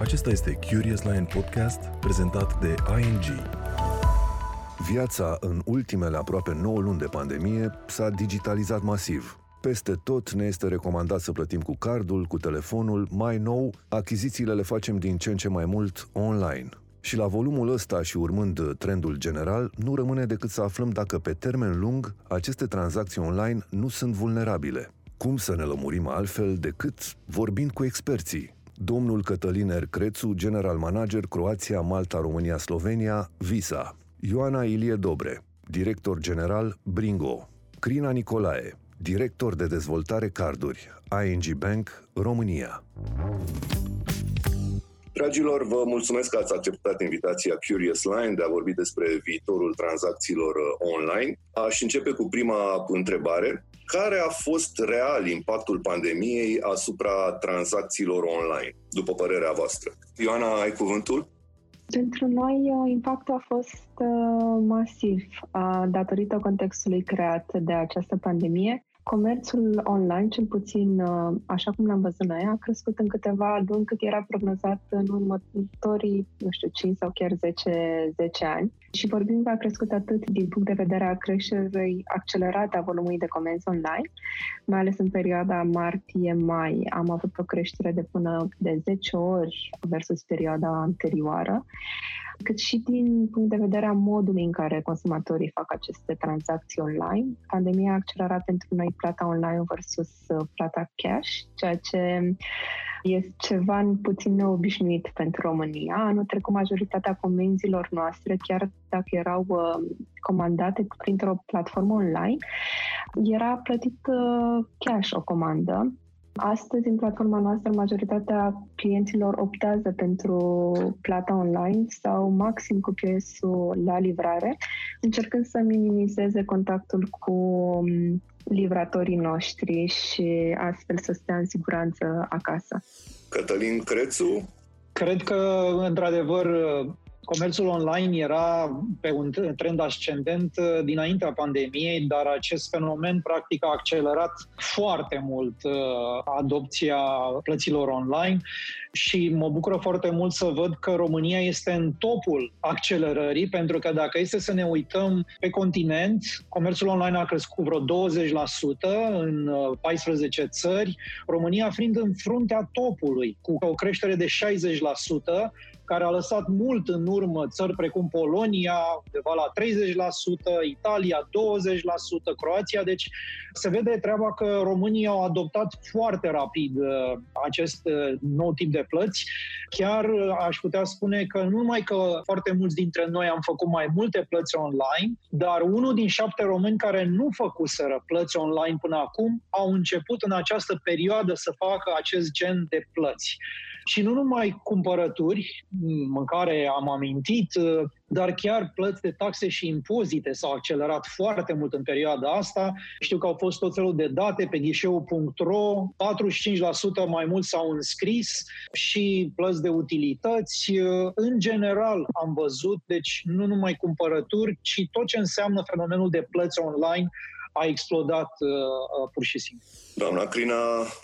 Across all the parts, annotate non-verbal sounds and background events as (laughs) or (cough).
Acesta este Curious Lion Podcast, prezentat de ING. Viața în ultimele aproape 9 luni de pandemie s-a digitalizat masiv. Peste tot ne este recomandat să plătim cu cardul, cu telefonul, mai nou, achizițiile le facem din ce în ce mai mult online. Și la volumul ăsta și urmând trendul general, nu rămâne decât să aflăm dacă pe termen lung aceste tranzacții online nu sunt vulnerabile. Cum să ne lămurim altfel decât vorbind cu experții? Domnul Cătălin Ercrețu, general manager Croația, Malta, România, Slovenia, Visa. Ioana Ilie Dobre, director general Bringo. Crina Nicolae, director de dezvoltare carduri, ING Bank, România. Dragilor, vă mulțumesc că ați acceptat invitația Curious Line de a vorbi despre viitorul tranzacțiilor uh, online. Aș începe cu prima întrebare. Care a fost real impactul pandemiei asupra tranzacțiilor online, după părerea voastră? Ioana, ai cuvântul? Pentru noi, uh, impactul a fost uh, masiv datorită contextului creat de această pandemie Comerțul online, cel puțin uh, așa cum l-am văzut noi, a crescut în câteva luni cât era prognozat în următorii, nu știu, 5 sau chiar 10, 10 ani. Și vorbim că a crescut atât din punct de vedere a creșterii accelerate a volumului de comenzi online, mai ales în perioada martie-mai am avut o creștere de până de 10 ori versus perioada anterioară cât și din punct de vedere a modului în care consumatorii fac aceste tranzacții online. Pandemia a accelerat pentru noi plata online versus uh, plata cash, ceea ce este ceva puțin neobișnuit pentru România. Anul trecut, majoritatea comenzilor noastre, chiar dacă erau uh, comandate printr-o platformă online, era plătit uh, cash o comandă Astăzi, în platforma noastră, majoritatea clienților optează pentru plata online sau maxim cu piesul la livrare, încercând să minimizeze contactul cu um, livratorii noștri și astfel să stea în siguranță acasă. Cătălin Crețu? Cred că, într-adevăr, Comerțul online era pe un trend ascendent uh, dinaintea pandemiei, dar acest fenomen practic a accelerat foarte mult uh, adopția plăților online și mă bucură foarte mult să văd că România este în topul accelerării, pentru că dacă este să ne uităm pe continent, comerțul online a crescut cu vreo 20% în 14 uh, țări, România fiind în fruntea topului, cu o creștere de 60%, care a lăsat mult în urmă țări precum Polonia, undeva la 30%, Italia 20%, Croația. Deci se vede treaba că România au adoptat foarte rapid uh, acest uh, nou tip de plăți. Chiar uh, aș putea spune că nu numai că foarte mulți dintre noi am făcut mai multe plăți online, dar unul din șapte români care nu făcuseră plăți online până acum au început în această perioadă să facă acest gen de plăți. Și nu numai cumpărături, mâncare am amintit, dar chiar plăți de taxe și impozite s-au accelerat foarte mult în perioada asta. Știu că au fost tot felul de date pe ghișeu.ro, 45% mai mult s-au înscris și plăți de utilități. În general am văzut, deci nu numai cumpărături, ci tot ce înseamnă fenomenul de plăți online a explodat uh, uh, pur și simplu. Doamna Crina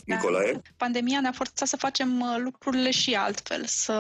Nicolae? Da. Pandemia ne-a forțat să facem uh, lucrurile și altfel, să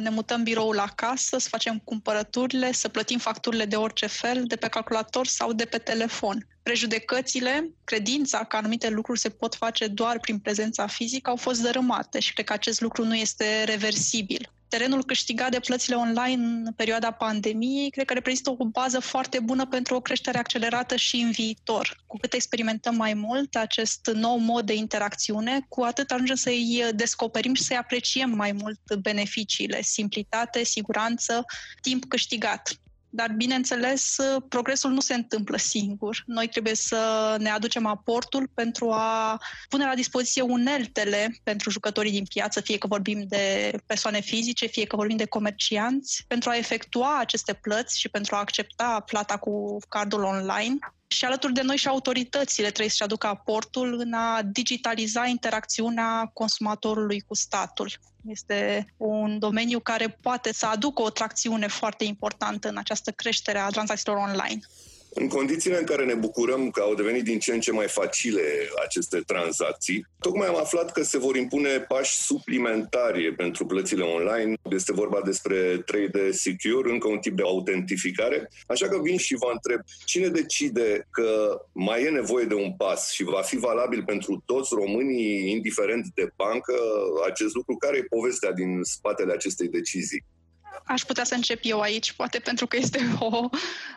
ne mutăm biroul acasă, să facem cumpărăturile, să plătim facturile de orice fel, de pe calculator sau de pe telefon. Prejudecățile, credința că anumite lucruri se pot face doar prin prezența fizică au fost dărâmate și cred că acest lucru nu este reversibil terenul câștigat de plățile online în perioada pandemiei, cred că reprezintă o bază foarte bună pentru o creștere accelerată și în viitor. Cu cât experimentăm mai mult acest nou mod de interacțiune, cu atât ajungem să-i descoperim și să-i apreciem mai mult beneficiile, simplitate, siguranță, timp câștigat. Dar, bineînțeles, progresul nu se întâmplă singur. Noi trebuie să ne aducem aportul pentru a pune la dispoziție uneltele pentru jucătorii din piață, fie că vorbim de persoane fizice, fie că vorbim de comercianți, pentru a efectua aceste plăți și pentru a accepta plata cu cardul online și alături de noi și autoritățile trebuie să-și aducă aportul în a digitaliza interacțiunea consumatorului cu statul. Este un domeniu care poate să aducă o tracțiune foarte importantă în această creștere a tranzacțiilor online. În condițiile în care ne bucurăm că au devenit din ce în ce mai facile aceste tranzacții, tocmai am aflat că se vor impune pași suplimentari pentru plățile online. Este vorba despre 3D Secure, încă un tip de autentificare. Așa că vin și vă întreb, cine decide că mai e nevoie de un pas și va fi valabil pentru toți românii, indiferent de bancă, acest lucru? Care e povestea din spatele acestei decizii? Aș putea să încep eu aici, poate pentru că este (laughs) o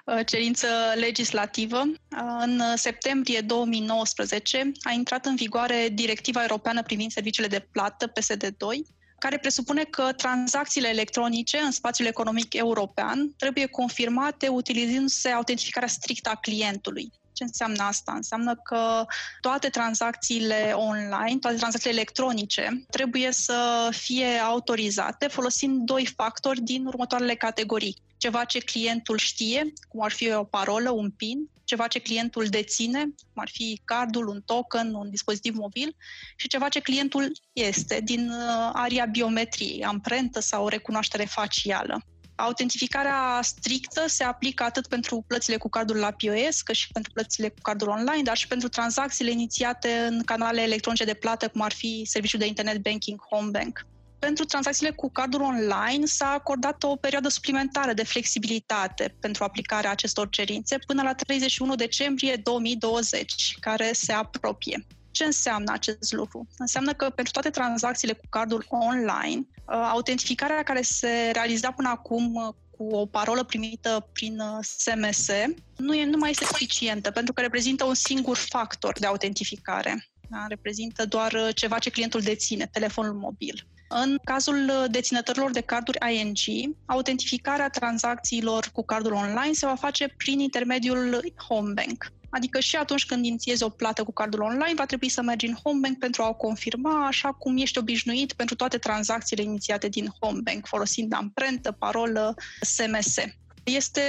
uh, cerință legislativă. Uh, în septembrie 2019 a intrat în vigoare Directiva Europeană privind serviciile de plată, PSD2, care presupune că tranzacțiile electronice în spațiul economic european trebuie confirmate utilizându-se autentificarea strictă a clientului. Ce înseamnă asta? Înseamnă că toate tranzacțiile online, toate tranzacțiile electronice trebuie să fie autorizate folosind doi factori din următoarele categorii. Ceva ce clientul știe, cum ar fi o parolă, un PIN, ceva ce clientul deține, cum ar fi cardul, un token, un dispozitiv mobil, și ceva ce clientul este din uh, aria biometriei, amprentă sau recunoaștere facială. Autentificarea strictă se aplică atât pentru plățile cu cardul la POS, cât și pentru plățile cu cardul online, dar și pentru tranzacțiile inițiate în canale electronice de plată, cum ar fi serviciul de internet banking Homebank. Pentru tranzacțiile cu cardul online s-a acordat o perioadă suplimentară de flexibilitate pentru aplicarea acestor cerințe până la 31 decembrie 2020, care se apropie. Ce înseamnă acest lucru? Înseamnă că pentru toate tranzacțiile cu cardul online, uh, autentificarea care se realiza până acum uh, cu o parolă primită prin SMS uh, nu, e, nu mai este suficientă, pentru că reprezintă un singur factor de autentificare. Da? Reprezintă doar ceva ce clientul deține, telefonul mobil. În cazul deținătorilor de carduri ING, autentificarea tranzacțiilor cu cardul online se va face prin intermediul Homebank. Adică și atunci când inițiezi o plată cu cardul online, va trebui să mergi în Homebank pentru a o confirma, așa cum ești obișnuit pentru toate tranzacțiile inițiate din Homebank, folosind amprentă, parolă, SMS. Este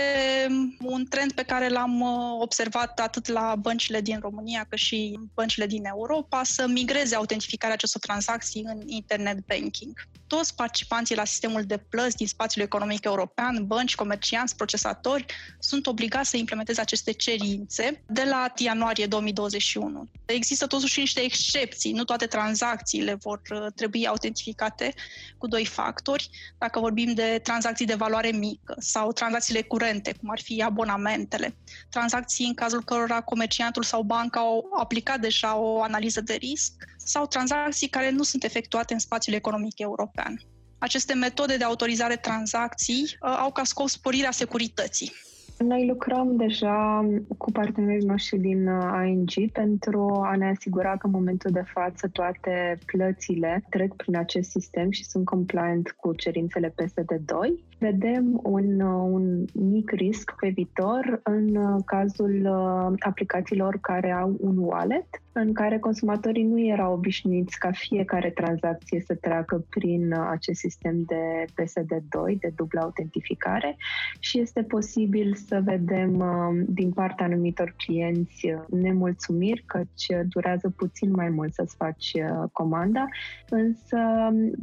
un trend pe care l-am uh, observat atât la băncile din România cât și băncile din Europa să migreze autentificarea acestor tranzacții în internet banking. Toți participanții la sistemul de plăți din spațiul economic european, bănci, comercianți, procesatori, sunt obligați să implementeze aceste cerințe de la ianuarie 2021. Există totuși niște excepții, nu toate tranzacțiile vor uh, trebui autentificate cu doi factori. Dacă vorbim de tranzacții de valoare mică sau tranzacții tranzacțiile curente, cum ar fi abonamentele, tranzacții în cazul cărora comerciantul sau banca au aplicat deja o analiză de risc sau tranzacții care nu sunt efectuate în spațiul economic european. Aceste metode de autorizare tranzacții uh, au ca scop sporirea securității. Noi lucrăm deja cu partenerii noștri din ING uh, pentru a ne asigura că în momentul de față toate plățile trec prin acest sistem și sunt compliant cu cerințele PSD2 vedem un, uh, un mic risc pe viitor în uh, cazul uh, aplicațiilor care au un wallet, în care consumatorii nu erau obișnuiți ca fiecare tranzacție să treacă prin acest sistem de PSD2, de dublă autentificare și este posibil să vedem din partea anumitor clienți nemulțumiri, căci durează puțin mai mult să-ți faci comanda, însă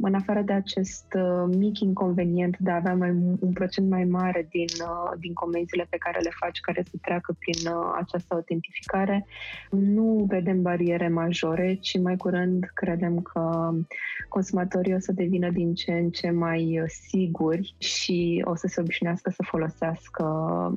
în afară de acest mic inconvenient de a avea mai, un procent mai mare din, uh, din comenzile pe care le faci care să treacă prin uh, această autentificare. Nu vedem bariere majore, ci mai curând credem că consumatorii o să devină din ce în ce mai uh, siguri și o să se obișnuiască să folosească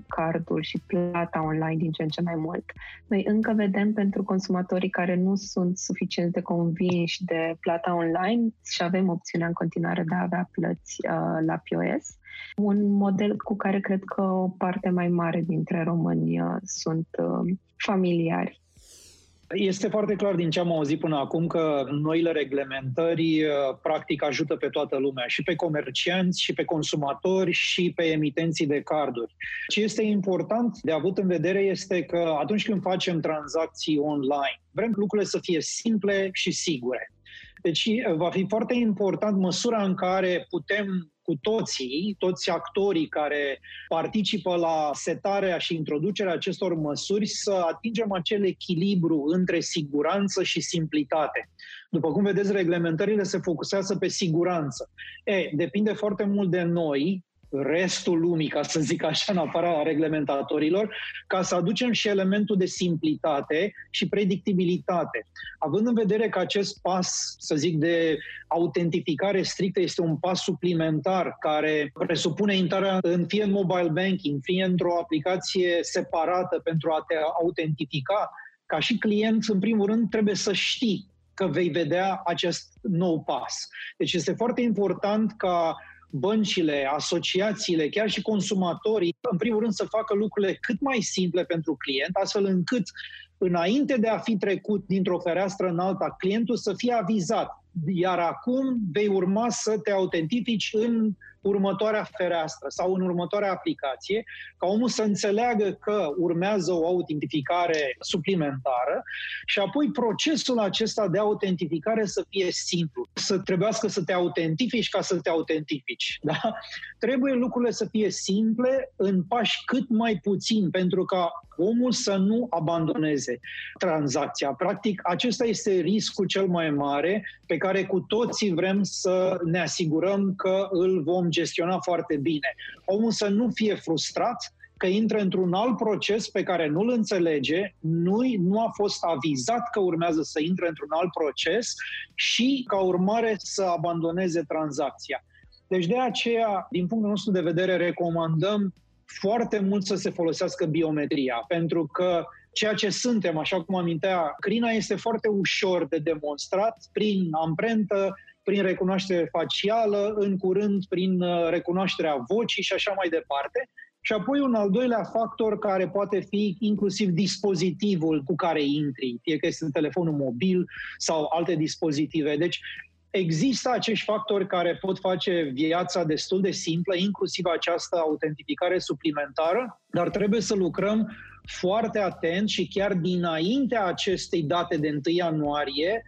cardul și plata online din ce în ce mai mult. Noi încă vedem pentru consumatorii care nu sunt suficient de convinși de plata online și avem opțiunea în continuare de a avea plăți uh, la POS un model cu care cred că o parte mai mare dintre români uh, sunt uh, familiari. Este foarte clar din ce am auzit până acum că noile reglementări uh, practic ajută pe toată lumea, și pe comercianți, și pe consumatori, și pe emitenții de carduri. Ce este important de avut în vedere este că atunci când facem tranzacții online, vrem lucrurile să fie simple și sigure. Deci va fi foarte important măsura în care putem cu toții, toți actorii care participă la setarea și introducerea acestor măsuri, să atingem acel echilibru între siguranță și simplitate. După cum vedeți, reglementările se focusează pe siguranță. E, depinde foarte mult de noi restul lumii, ca să zic așa, în afara reglementatorilor, ca să aducem și elementul de simplitate și predictibilitate. Având în vedere că acest pas, să zic, de autentificare strictă este un pas suplimentar care presupune intrarea în fie în mobile banking, fie într-o aplicație separată pentru a te autentifica, ca și client, în primul rând, trebuie să știi că vei vedea acest nou pas. Deci este foarte important ca băncile, asociațiile, chiar și consumatorii, în primul rând să facă lucrurile cât mai simple pentru client, astfel încât înainte de a fi trecut dintr-o fereastră în alta, clientul să fie avizat. Iar acum vei urma să te autentifici în următoarea fereastră sau în următoarea aplicație, ca omul să înțeleagă că urmează o autentificare suplimentară și apoi procesul acesta de autentificare să fie simplu, să trebuiască să te autentifici ca să te autentifici. Da? Trebuie lucrurile să fie simple în pași cât mai puțin, pentru ca omul să nu abandoneze tranzacția. Practic, acesta este riscul cel mai mare pe care cu toții vrem să ne asigurăm că îl vom gestiona foarte bine. Omul să nu fie frustrat că intră într-un alt proces pe care nu-l înțelege, nu, nu a fost avizat că urmează să intre într-un alt proces și, ca urmare, să abandoneze tranzacția. Deci, de aceea, din punctul nostru de vedere, recomandăm foarte mult să se folosească biometria, pentru că ceea ce suntem, așa cum amintea Crina, este foarte ușor de demonstrat prin amprentă, prin recunoaștere facială, în curând prin uh, recunoașterea vocii și așa mai departe. Și apoi un al doilea factor care poate fi inclusiv dispozitivul cu care intri, fie că este telefonul mobil sau alte dispozitive. Deci există acești factori care pot face viața destul de simplă, inclusiv această autentificare suplimentară, dar trebuie să lucrăm foarte atent și chiar dinaintea acestei date de 1 ianuarie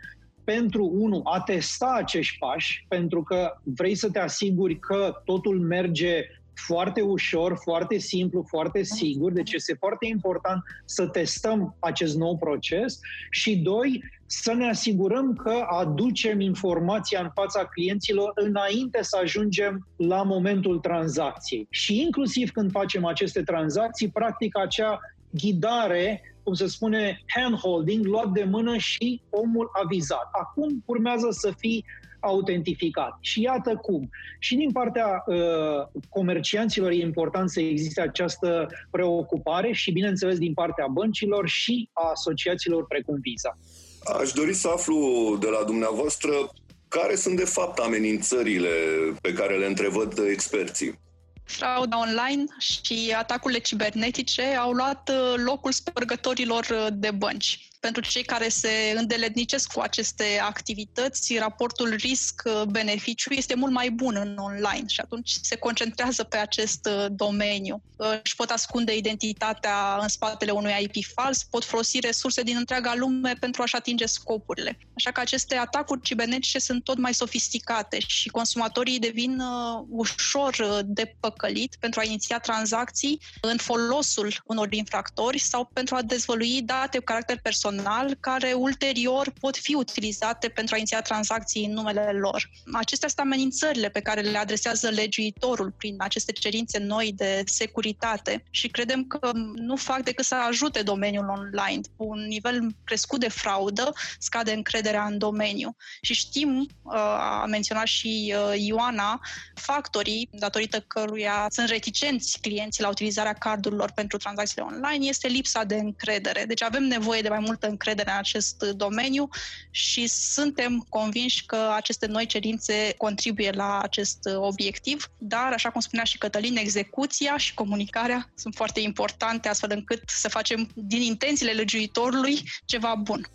pentru, unu, a testa acești pași, pentru că vrei să te asiguri că totul merge foarte ușor, foarte simplu, foarte sigur, deci este foarte important să testăm acest nou proces și doi, să ne asigurăm că aducem informația în fața clienților înainte să ajungem la momentul tranzacției. Și inclusiv când facem aceste tranzacții, practic acea ghidare cum se spune, handholding, luat de mână și omul avizat. Acum urmează să fii autentificat. Și iată cum. Și din partea uh, comercianților e important să existe această preocupare și, bineînțeles, din partea băncilor și a asociațiilor precum Visa. Aș dori să aflu de la dumneavoastră care sunt de fapt amenințările pe care le întrevăd experții. Frauda online și atacurile cibernetice au luat uh, locul spărgătorilor uh, de bănci pentru cei care se îndeletnicesc cu aceste activități, raportul risc-beneficiu este mult mai bun în online și atunci se concentrează pe acest uh, domeniu. Uh, își pot ascunde identitatea în spatele unui IP fals, pot folosi resurse din întreaga lume pentru a-și atinge scopurile. Așa că aceste atacuri cibernetice sunt tot mai sofisticate și consumatorii devin uh, ușor de păcălit pentru a iniția tranzacții în folosul unor infractori sau pentru a dezvălui date cu caracter personal personal care ulterior pot fi utilizate pentru a iniția tranzacții în numele lor. Acestea sunt amenințările pe care le adresează legiuitorul prin aceste cerințe noi de securitate și credem că nu fac decât să ajute domeniul online. Cu un nivel crescut de fraudă, scade încrederea în domeniu. Și știm, uh, a menționat și uh, Ioana, factorii datorită căruia sunt reticenți clienții la utilizarea cardurilor pentru tranzacțiile online este lipsa de încredere. Deci avem nevoie de mai mult multă încredere în acest domeniu și suntem convinși că aceste noi cerințe contribuie la acest obiectiv, dar, așa cum spunea și Cătălin, execuția și comunicarea sunt foarte importante, astfel încât să facem din intențiile legiuitorului ceva bun.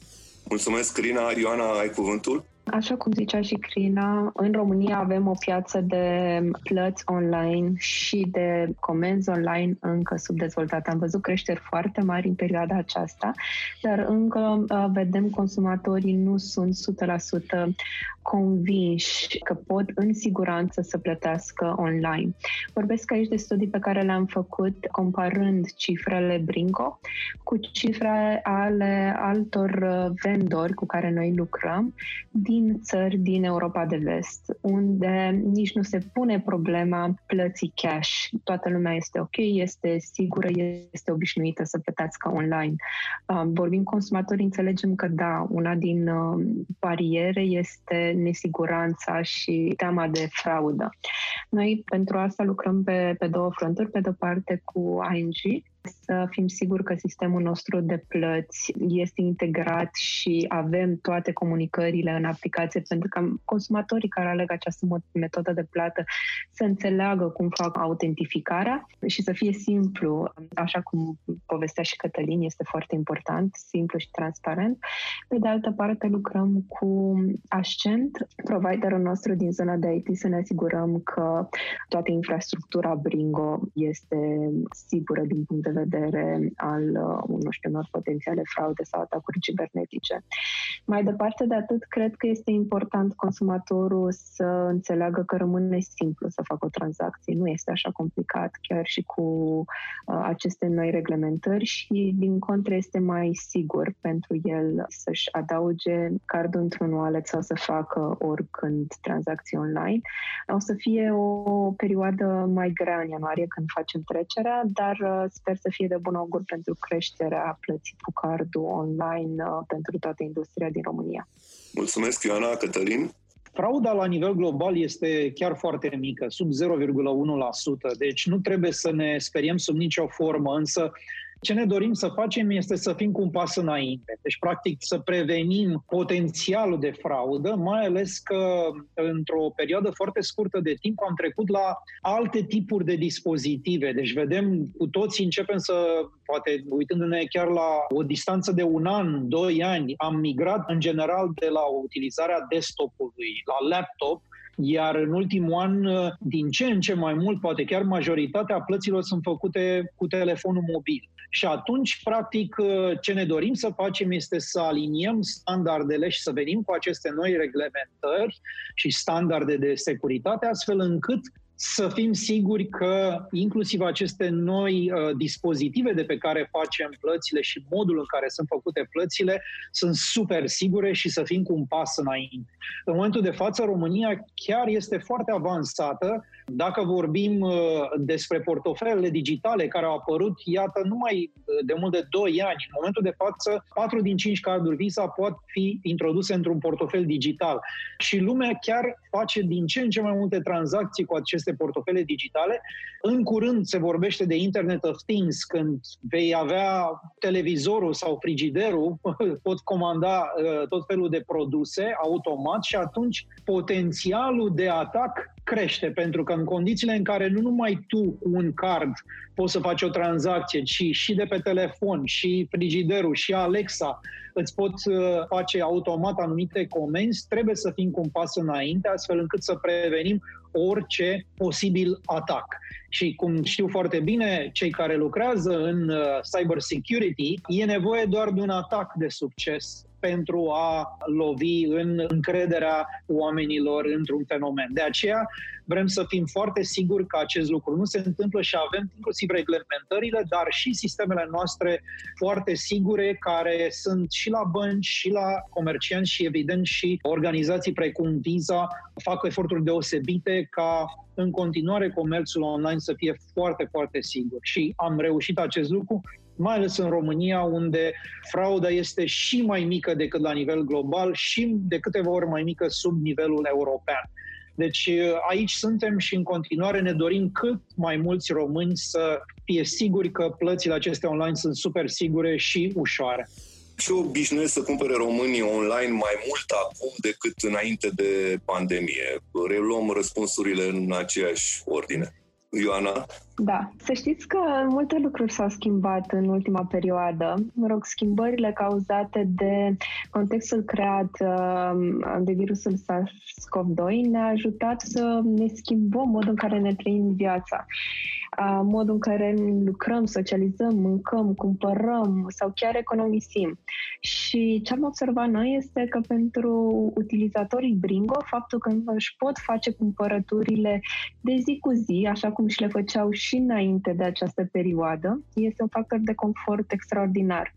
Mulțumesc, Rina. Ioana, ai cuvântul? Așa cum zicea și Crina, în România avem o piață de plăți online și de comenzi online încă subdezvoltată. Am văzut creșteri foarte mari în perioada aceasta, dar încă uh, vedem consumatorii nu sunt 100% convinși că pot în siguranță să plătească online. Vorbesc aici de studii pe care le-am făcut comparând cifrele Brinco cu cifre ale altor uh, vendori cu care noi lucrăm din din țări din Europa de Vest, unde nici nu se pune problema plății cash. Toată lumea este ok, este sigură, este obișnuită să plătească online. Um, vorbim consumatorii, înțelegem că da, una din um, bariere este nesiguranța și teama de fraudă. Noi pentru asta lucrăm pe, pe două fronturi, pe de-o parte cu ING, să fim siguri că sistemul nostru de plăți este integrat și avem toate comunicările în aplicație pentru că consumatorii care aleg această metodă de plată să înțeleagă cum fac autentificarea și să fie simplu, așa cum povestea și Cătălin, este foarte important, simplu și transparent. Pe de altă parte, lucrăm cu Ascent, providerul nostru din zona de IT, să ne asigurăm că toată infrastructura Bringo este sigură din punct de vedere al, uh, nu știu, unor potențiale fraude sau atacuri cibernetice. Mai departe de atât, cred că este important consumatorul să înțeleagă că rămâne simplu să facă o tranzacție. Nu este așa complicat, chiar și cu uh, aceste noi reglementări și, din contră, este mai sigur pentru el să-și adauge cardul într-un wallet sau să facă oricând tranzacții online. O să fie o perioadă mai grea în ianuarie când facem trecerea, dar uh, sper să fie de bun augur pentru creșterea plății cu cardul online uh, pentru toată industria din România. Mulțumesc, Ioana. Cătălin? Frauda la nivel global este chiar foarte mică, sub 0,1%, deci nu trebuie să ne speriem sub nicio formă, însă ce ne dorim să facem este să fim cu un pas înainte. Deci, practic, să prevenim potențialul de fraudă, mai ales că într-o perioadă foarte scurtă de timp am trecut la alte tipuri de dispozitive. Deci, vedem, cu toții începem să, poate uitându-ne chiar la o distanță de un an, doi ani, am migrat în general de la utilizarea desktopului la laptop iar în ultimul an, din ce în ce mai mult, poate chiar majoritatea plăților sunt făcute cu telefonul mobil. Și atunci, practic, ce ne dorim să facem este să aliniem standardele și să venim cu aceste noi reglementări și standarde de securitate, astfel încât să fim siguri că inclusiv aceste noi uh, dispozitive de pe care facem plățile și modul în care sunt făcute plățile sunt super sigure și să fim cu un pas înainte. În momentul de față, România chiar este foarte avansată. Dacă vorbim uh, despre portofelele digitale care au apărut, iată, numai uh, de mult de 2 ani, în momentul de față, 4 din 5 carduri Visa pot fi introduse într-un portofel digital. Și lumea chiar face din ce în ce mai multe tranzacții cu aceste portofele digitale. În curând se vorbește de Internet of Things, când vei avea televizorul sau frigiderul, (laughs) pot comanda uh, tot felul de produse automat și atunci potențialul de atac crește, pentru că în condițiile în care nu numai tu cu un card poți să faci o tranzacție, ci și de pe telefon, și frigiderul, și Alexa îți pot uh, face automat anumite comenzi, trebuie să fim cu un pas înainte, astfel încât să prevenim orice posibil atac. Și cum știu foarte bine cei care lucrează în uh, cyber security, e nevoie doar de un atac de succes pentru a lovi în încrederea oamenilor într-un fenomen. De aceea vrem să fim foarte siguri că acest lucru nu se întâmplă și avem inclusiv reglementările, dar și sistemele noastre foarte sigure care sunt și la bănci, și la comercianți și evident și organizații precum Visa fac eforturi deosebite ca în continuare comerțul online să fie foarte, foarte sigur. Și am reușit acest lucru mai ales în România, unde frauda este și mai mică decât la nivel global și de câteva ori mai mică sub nivelul european. Deci aici suntem și în continuare ne dorim cât mai mulți români să fie siguri că plățile acestea online sunt super sigure și ușoare. Ce obișnuiesc să cumpere românii online mai mult acum decât înainte de pandemie? Reluăm răspunsurile în aceeași ordine. Ioana? Da. Să știți că multe lucruri s-au schimbat în ultima perioadă. Mă rog, schimbările cauzate de contextul creat uh, de virusul SARS-CoV-2 ne-a ajutat să ne schimbăm modul în care ne trăim viața modul în care lucrăm, socializăm, mâncăm, cumpărăm sau chiar economisim. Și ce am observat noi este că pentru utilizatorii Bringo, faptul că își pot face cumpărăturile de zi cu zi, așa cum și le făceau și înainte de această perioadă, este un factor de confort extraordinar.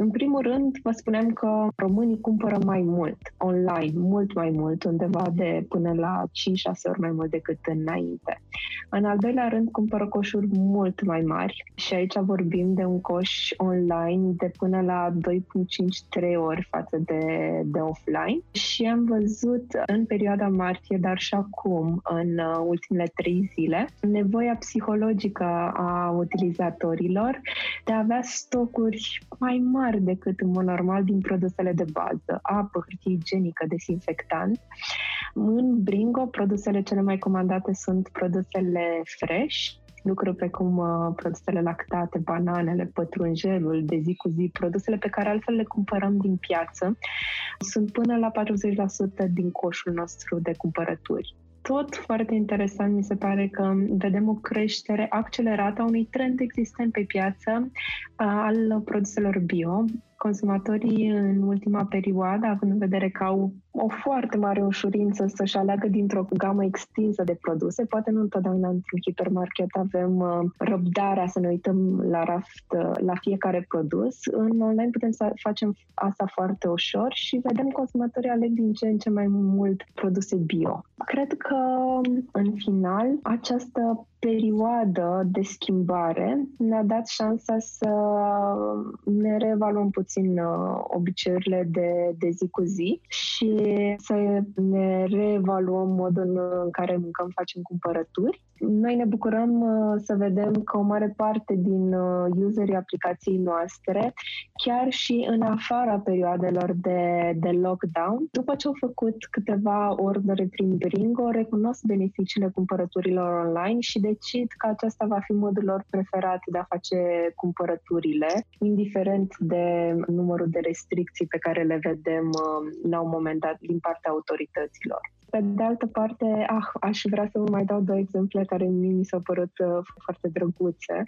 În primul rând, vă spunem că românii cumpără mai mult, online, mult mai mult, undeva de până la 5-6 ori mai mult decât înainte. În al doilea rând, cumpără coșuri mult mai mari și aici vorbim de un coș online de până la 2.5-3 ori față de, de offline și am văzut în perioada martie, dar și acum, în uh, ultimele trei zile, nevoia psihologică a utilizatorilor de a avea stocuri mai mari decât în mod normal din produsele de bază, apă, hârtie igienică, desinfectant. În Bringo, produsele cele mai comandate sunt produsele fresh, lucruri precum uh, produsele lactate, bananele, pătrunjelul de zi cu zi, produsele pe care altfel le cumpărăm din piață, sunt până la 40% din coșul nostru de cumpărături tot foarte interesant mi se pare că vedem o creștere accelerată a unui trend existent pe piață al produselor bio. Consumatorii în ultima perioadă, având în vedere că au o foarte mare ușurință să-și aleagă dintr-o gamă extinsă de produse, poate nu întotdeauna într-un hipermarket avem uh, răbdarea să ne uităm la raft uh, la fiecare produs. În online putem să facem asta foarte ușor și vedem consumatorii aleg din ce în ce mai mult produse bio. Cred că, în final, această perioadă de schimbare ne-a dat șansa să ne reevaluăm puțin uh, obiceiurile de, de zi cu zi și să ne reevaluăm modul în care mâncăm, facem cumpărături. Noi ne bucurăm uh, să vedem că o mare parte din uh, userii aplicației noastre, chiar și în afara perioadelor de, de lockdown, după ce au făcut câteva ordine prin Bringo, recunosc beneficiile cumpărăturilor online și decid că acesta va fi modul lor preferat de a face cumpărăturile, indiferent de numărul de restricții pe care le vedem uh, la un moment dat din partea autorităților. Pe de altă parte, ah, aș vrea să vă mai dau două exemple care mie mi s-au părut uh, foarte drăguțe.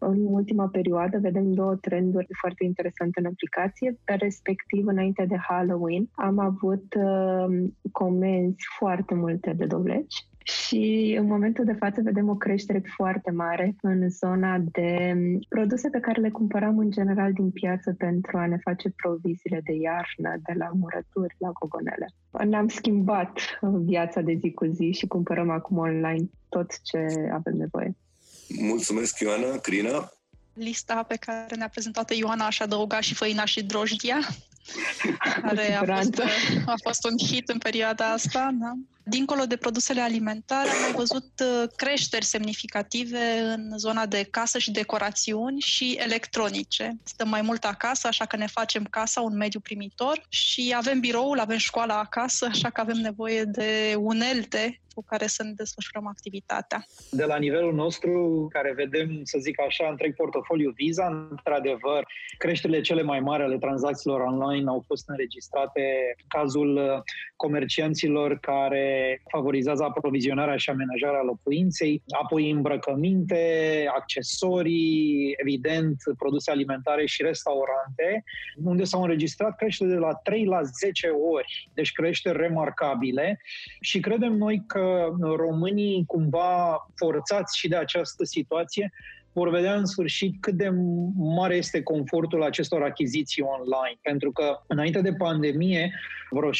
În ultima perioadă vedem două trenduri foarte interesante în aplicație. Pe respectiv, înainte de Halloween, am avut uh, comenzi foarte multe de dovleci și în momentul de față vedem o creștere foarte mare în zona de produse pe care le cumpăram în general din piață pentru a ne face proviziile de iarnă, de la murături la gogonele. Ne-am schimbat viața de zi cu zi și cumpărăm acum online tot ce avem nevoie. Mulțumesc, Ioana. Crina? Lista pe care ne-a prezentat Ioana aș adăuga și făina și drojdia, (laughs) care a fost, a fost un hit în perioada asta. Da? Dincolo de produsele alimentare, am mai văzut uh, creșteri semnificative în zona de casă și decorațiuni și electronice. Stăm mai mult acasă, așa că ne facem casa un mediu primitor și avem biroul, avem școala acasă, așa că avem nevoie de unelte cu care să ne desfășurăm activitatea. De la nivelul nostru, care vedem, să zic așa, întreg portofoliu Visa, într-adevăr, creșterile cele mai mari ale tranzacțiilor online au fost înregistrate în cazul uh, comercianților care favorizează aprovizionarea și amenajarea locuinței, apoi îmbrăcăminte, accesorii, evident, produse alimentare și restaurante, unde s-au înregistrat creșteri de la 3 la 10 ori, deci creșteri remarcabile. Și credem noi că românii cumva forțați și de această situație vor vedea în sfârșit cât de mare este confortul acestor achiziții online. Pentru că înainte de pandemie, vreo 75%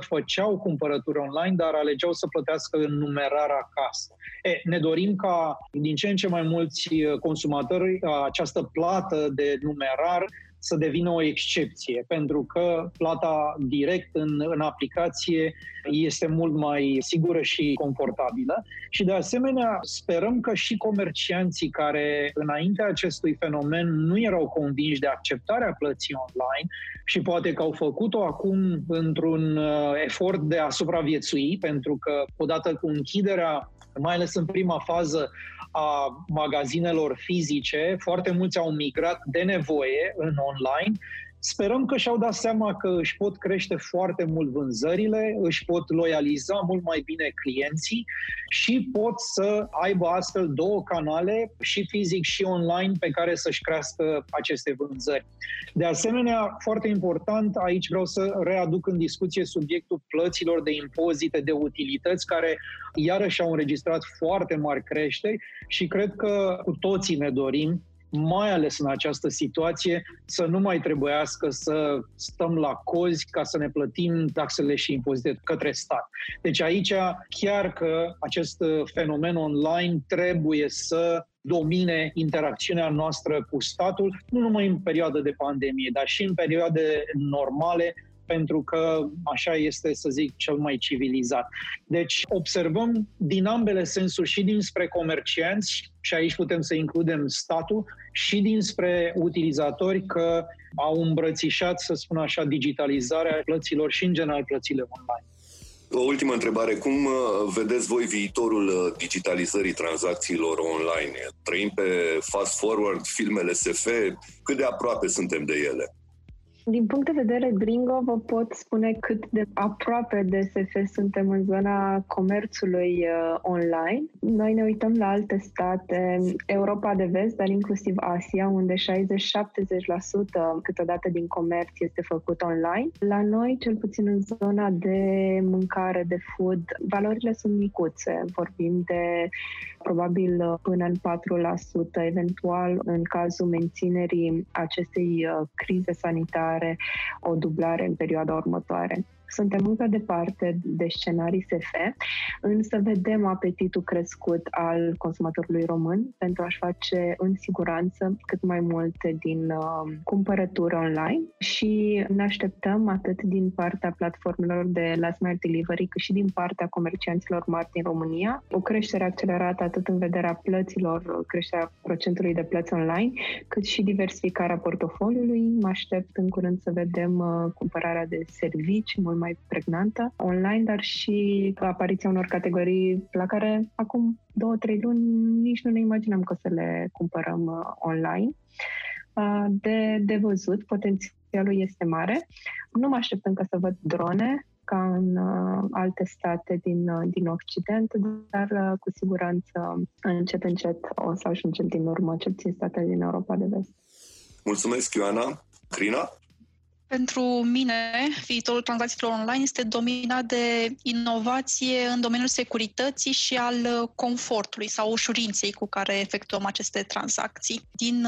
făceau cumpărături online, dar alegeau să plătească în numerar acasă. E, ne dorim ca din ce în ce mai mulți consumatori această plată de numerar să devină o excepție, pentru că plata direct în, în aplicație este mult mai sigură și confortabilă. Și de asemenea, sperăm că și comercianții care înaintea acestui fenomen nu erau convinși de acceptarea plății online și poate că au făcut-o acum într-un uh, efort de a supraviețui, pentru că odată cu închiderea mai ales în prima fază a magazinelor fizice, foarte mulți au migrat de nevoie în online Sperăm că și-au dat seama că își pot crește foarte mult vânzările, își pot loializa mult mai bine clienții și pot să aibă astfel două canale, și fizic și online, pe care să-și crească aceste vânzări. De asemenea, foarte important, aici vreau să readuc în discuție subiectul plăților de impozite de utilități, care iarăși au înregistrat foarte mari creșteri și cred că cu toții ne dorim mai ales în această situație, să nu mai trebuiască să stăm la cozi ca să ne plătim taxele și impozite către stat. Deci aici chiar că acest fenomen online trebuie să domine interacțiunea noastră cu statul, nu numai în perioada de pandemie, dar și în perioade normale, pentru că așa este, să zic, cel mai civilizat. Deci observăm din ambele sensuri și dinspre comercianți, și aici putem să includem statul, și dinspre utilizatori că au îmbrățișat, să spun așa, digitalizarea plăților și, în general, plățile online. O ultimă întrebare. Cum uh, vedeți voi viitorul uh, digitalizării tranzacțiilor online? Trăim pe fast forward filmele SF? Cât de aproape suntem de ele? Din punct de vedere gringo, vă pot spune cât de aproape de SF suntem în zona comerțului uh, online. Noi ne uităm la alte state, Europa de vest, dar inclusiv Asia, unde 60-70% câteodată din comerț este făcut online. La noi, cel puțin în zona de mâncare, de food, valorile sunt micuțe. Vorbim de probabil uh, până în 4%, eventual în cazul menținerii acestei uh, crize sanitare, o dublare în perioada următoare. Suntem încă departe de scenarii SF, însă vedem apetitul crescut al consumatorului român pentru a-și face în siguranță cât mai multe din uh, cumpărături online și ne așteptăm atât din partea platformelor de last mile delivery cât și din partea comercianților mari din România o creștere accelerată atât în vederea plăților, creșterea procentului de plăți online, cât și diversificarea portofoliului. Mă aștept în curând să vedem uh, cumpărarea de servicii mult mai pregnantă online, dar și apariția unor categorii la care acum două, trei luni nici nu ne imaginăm că o să le cumpărăm uh, online. Uh, de, de văzut, potențialul este mare. Nu mă aștept încă să văd drone ca în uh, alte state din, uh, din Occident, dar uh, cu siguranță încet, încet o să ajungem din urmă, cel puțin statele din Europa de vest. Mulțumesc, Ioana. Crina? Pentru mine, viitorul tranzacțiilor online este dominat de inovație în domeniul securității și al confortului sau ușurinței cu care efectuăm aceste tranzacții. Din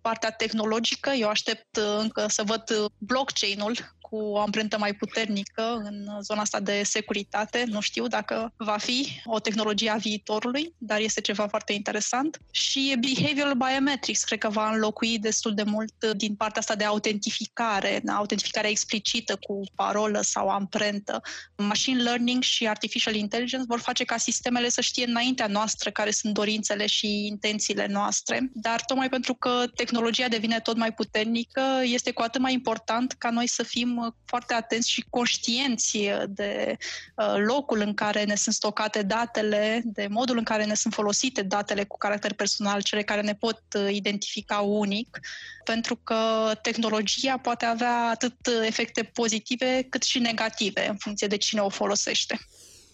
partea tehnologică, eu aștept încă să văd blockchain-ul cu o amprentă mai puternică în zona asta de securitate. Nu știu dacă va fi o tehnologie a viitorului, dar este ceva foarte interesant. Și behavioral biometrics cred că va înlocui destul de mult din partea asta de autentificare, autentificarea explicită cu parolă sau amprentă. Machine learning și artificial intelligence vor face ca sistemele să știe înaintea noastră care sunt dorințele și intențiile noastre, dar tocmai pentru că tehnologia devine tot mai puternică, este cu atât mai important ca noi să fim foarte atenți și conștienți de uh, locul în care ne sunt stocate datele, de modul în care ne sunt folosite datele cu caracter personal, cele care ne pot uh, identifica unic, pentru că tehnologia poate avea atât efecte pozitive cât și negative în funcție de cine o folosește.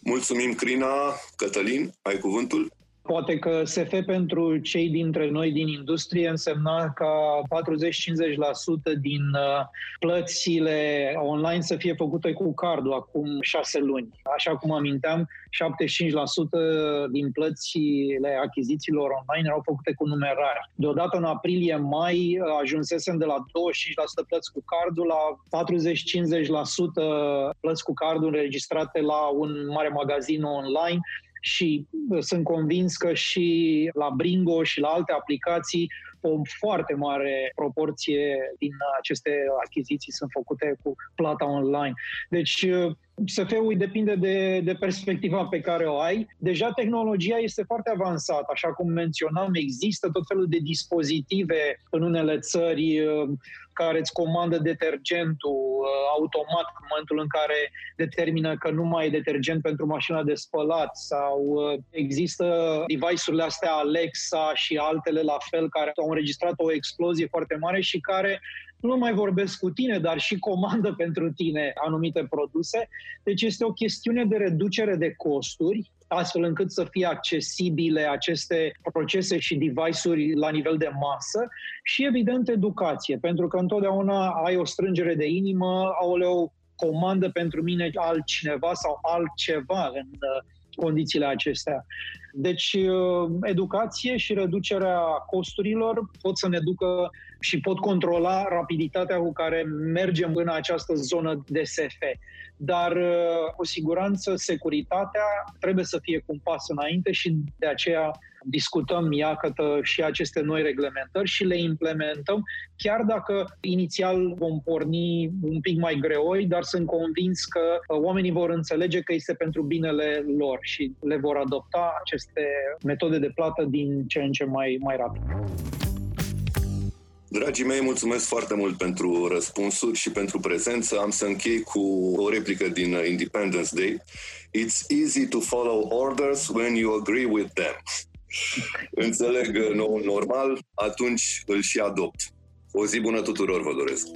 Mulțumim, Crina. Cătălin, ai cuvântul? Poate că SF pentru cei dintre noi din industrie însemna ca 40-50% din uh, plățile online să fie făcute cu cardul acum șase luni. Așa cum aminteam, 75% din plățile achizițiilor online erau făcute cu numerare. Deodată în aprilie-mai ajunsesem de la 25% plăți cu cardul la 40-50% plăți cu cardul înregistrate la un mare magazin online și uh, sunt convins că și la Bringo și la alte aplicații o foarte mare proporție din aceste achiziții sunt făcute cu plata online. Deci uh, SF-ul depinde de, de perspectiva pe care o ai. Deja tehnologia este foarte avansată, așa cum menționam, există tot felul de dispozitive în unele țări uh, care îți comandă detergentul uh, automat în momentul în care determină că nu mai e detergent pentru mașina de spălat sau uh, există device-urile astea Alexa și altele la fel care au înregistrat o explozie foarte mare și care nu mai vorbesc cu tine, dar și comandă (laughs) pentru tine anumite produse. Deci este o chestiune de reducere de costuri, astfel încât să fie accesibile aceste procese și device-uri la nivel de masă și, evident, educație, pentru că întotdeauna ai o strângere de inimă, aoleu, comandă pentru mine altcineva sau altceva în condițiile acestea. Deci, uh, educație și reducerea costurilor pot să ne ducă și pot controla rapiditatea cu care mergem în această zonă de SF. Dar, uh, cu siguranță, securitatea trebuie să fie cu un pas înainte și de aceea discutăm, iacătă, și aceste noi reglementări și le implementăm, chiar dacă inițial vom porni un pic mai greoi, dar sunt convins că uh, oamenii vor înțelege că este pentru binele lor și le vor adopta aceste metode de plată din ce în ce mai, mai rapid. Dragii mei, mulțumesc foarte mult pentru răspunsuri și pentru prezență. Am să închei cu o replică din Independence Day. It's easy to follow orders when you agree with them. Înțeleg nou normal, atunci îl și adopt. O zi bună tuturor vă doresc!